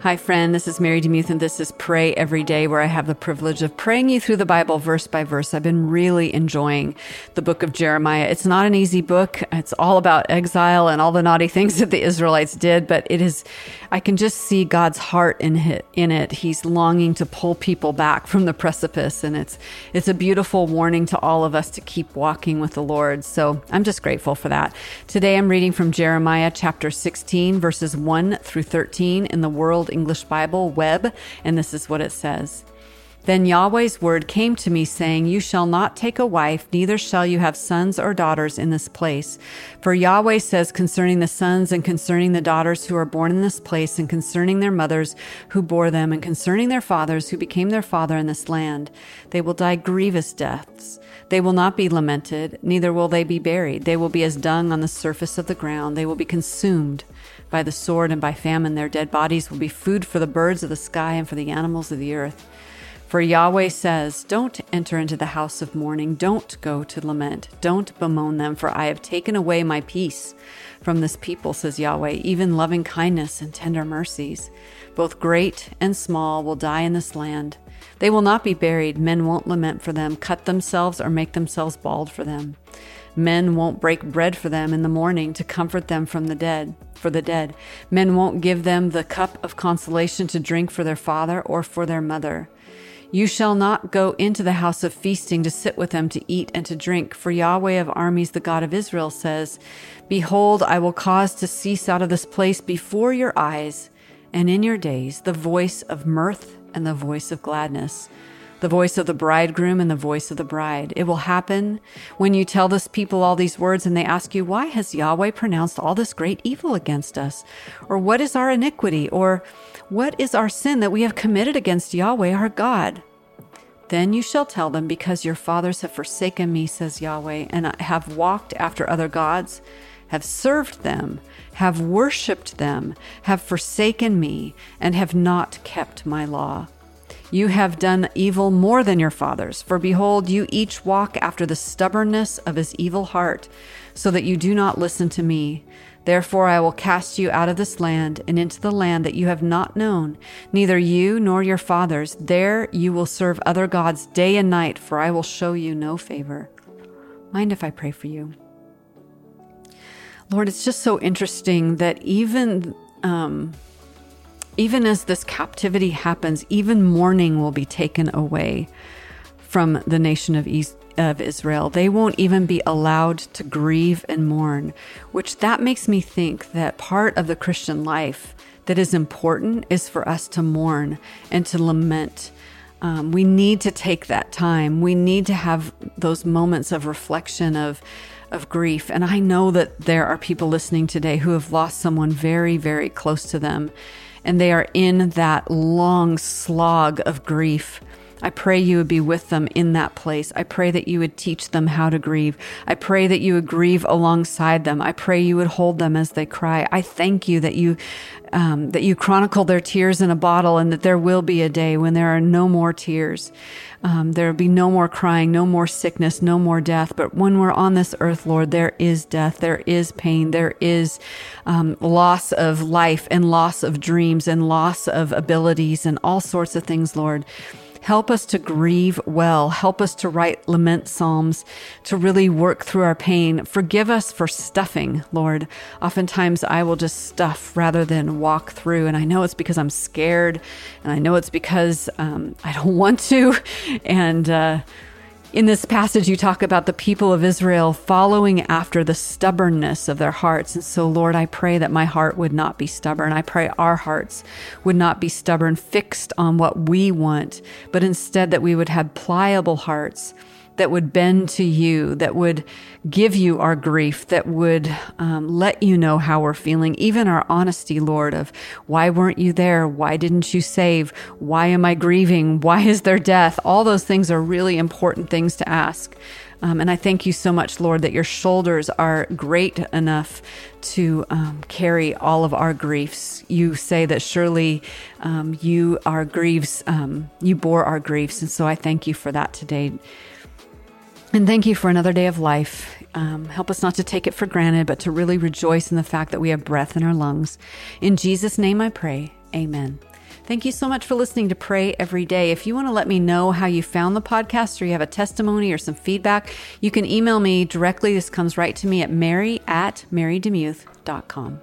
Hi, friend. This is Mary DeMuth, and this is Pray Every Day, where I have the privilege of praying you through the Bible verse by verse. I've been really enjoying the book of Jeremiah. It's not an easy book. It's all about exile and all the naughty things that the Israelites did, but it is, I can just see God's heart in it. In it. He's longing to pull people back from the precipice, and it's, it's a beautiful warning to all of us to keep walking with the Lord. So I'm just grateful for that. Today I'm reading from Jeremiah chapter 16, verses 1 through 13 in the World English Bible, Web, and this is what it says. Then Yahweh's word came to me, saying, You shall not take a wife, neither shall you have sons or daughters in this place. For Yahweh says concerning the sons and concerning the daughters who are born in this place, and concerning their mothers who bore them, and concerning their fathers who became their father in this land, they will die grievous deaths. They will not be lamented, neither will they be buried. They will be as dung on the surface of the ground. They will be consumed by the sword and by famine. Their dead bodies will be food for the birds of the sky and for the animals of the earth. For Yahweh says, Don't enter into the house of mourning, don't go to lament, don't bemoan them, for I have taken away my peace from this people, says Yahweh, even loving kindness and tender mercies. Both great and small will die in this land. They will not be buried, men won't lament for them, cut themselves, or make themselves bald for them. Men won't break bread for them in the morning to comfort them from the dead, for the dead. Men won't give them the cup of consolation to drink for their father or for their mother. You shall not go into the house of feasting to sit with them to eat and to drink, for Yahweh of armies, the God of Israel, says, Behold, I will cause to cease out of this place before your eyes, and in your days, the voice of mirth and the voice of gladness the voice of the bridegroom and the voice of the bride. It will happen when you tell this people all these words and they ask you, Why has Yahweh pronounced all this great evil against us? Or what is our iniquity? Or what is our sin that we have committed against Yahweh our God? Then you shall tell them, Because your fathers have forsaken me, says Yahweh, and have walked after other gods, have served them, have worshipped them, have forsaken me, and have not kept my law. You have done evil more than your fathers, for behold, you each walk after the stubbornness of his evil heart, so that you do not listen to me. Therefore, I will cast you out of this land and into the land that you have not known, neither you nor your fathers. There you will serve other gods day and night, for I will show you no favor. Mind if I pray for you? Lord, it's just so interesting that even um, even as this captivity happens, even mourning will be taken away from the nation of East, of Israel. They won't even be allowed to grieve and mourn, which that makes me think that part of the Christian life that is important is for us to mourn and to lament. Um, we need to take that time. We need to have those moments of reflection of of grief. And I know that there are people listening today who have lost someone very, very close to them and they are in that long slog of grief. I pray you would be with them in that place. I pray that you would teach them how to grieve. I pray that you would grieve alongside them. I pray you would hold them as they cry. I thank you that you um, that you chronicle their tears in a bottle, and that there will be a day when there are no more tears. Um, there will be no more crying, no more sickness, no more death. But when we're on this earth, Lord, there is death, there is pain, there is um, loss of life and loss of dreams and loss of abilities and all sorts of things, Lord. Help us to grieve well. Help us to write lament psalms, to really work through our pain. Forgive us for stuffing, Lord. Oftentimes I will just stuff rather than walk through. And I know it's because I'm scared, and I know it's because um, I don't want to. And, uh, in this passage, you talk about the people of Israel following after the stubbornness of their hearts. And so, Lord, I pray that my heart would not be stubborn. I pray our hearts would not be stubborn, fixed on what we want, but instead that we would have pliable hearts that would bend to you, that would give you our grief, that would um, let you know how we're feeling, even our honesty, Lord, of why weren't you there? Why didn't you save? Why am I grieving? Why is there death? All those things are really important things to ask. Um, and I thank you so much, Lord, that your shoulders are great enough to um, carry all of our griefs. You say that surely um, you our griefs, um, you bore our griefs, and so I thank you for that today. And thank you for another day of life. Um, help us not to take it for granted, but to really rejoice in the fact that we have breath in our lungs. In Jesus' name I pray. Amen. Thank you so much for listening to Pray Every Day. If you want to let me know how you found the podcast or you have a testimony or some feedback, you can email me directly. This comes right to me at mary at marydemuth.com.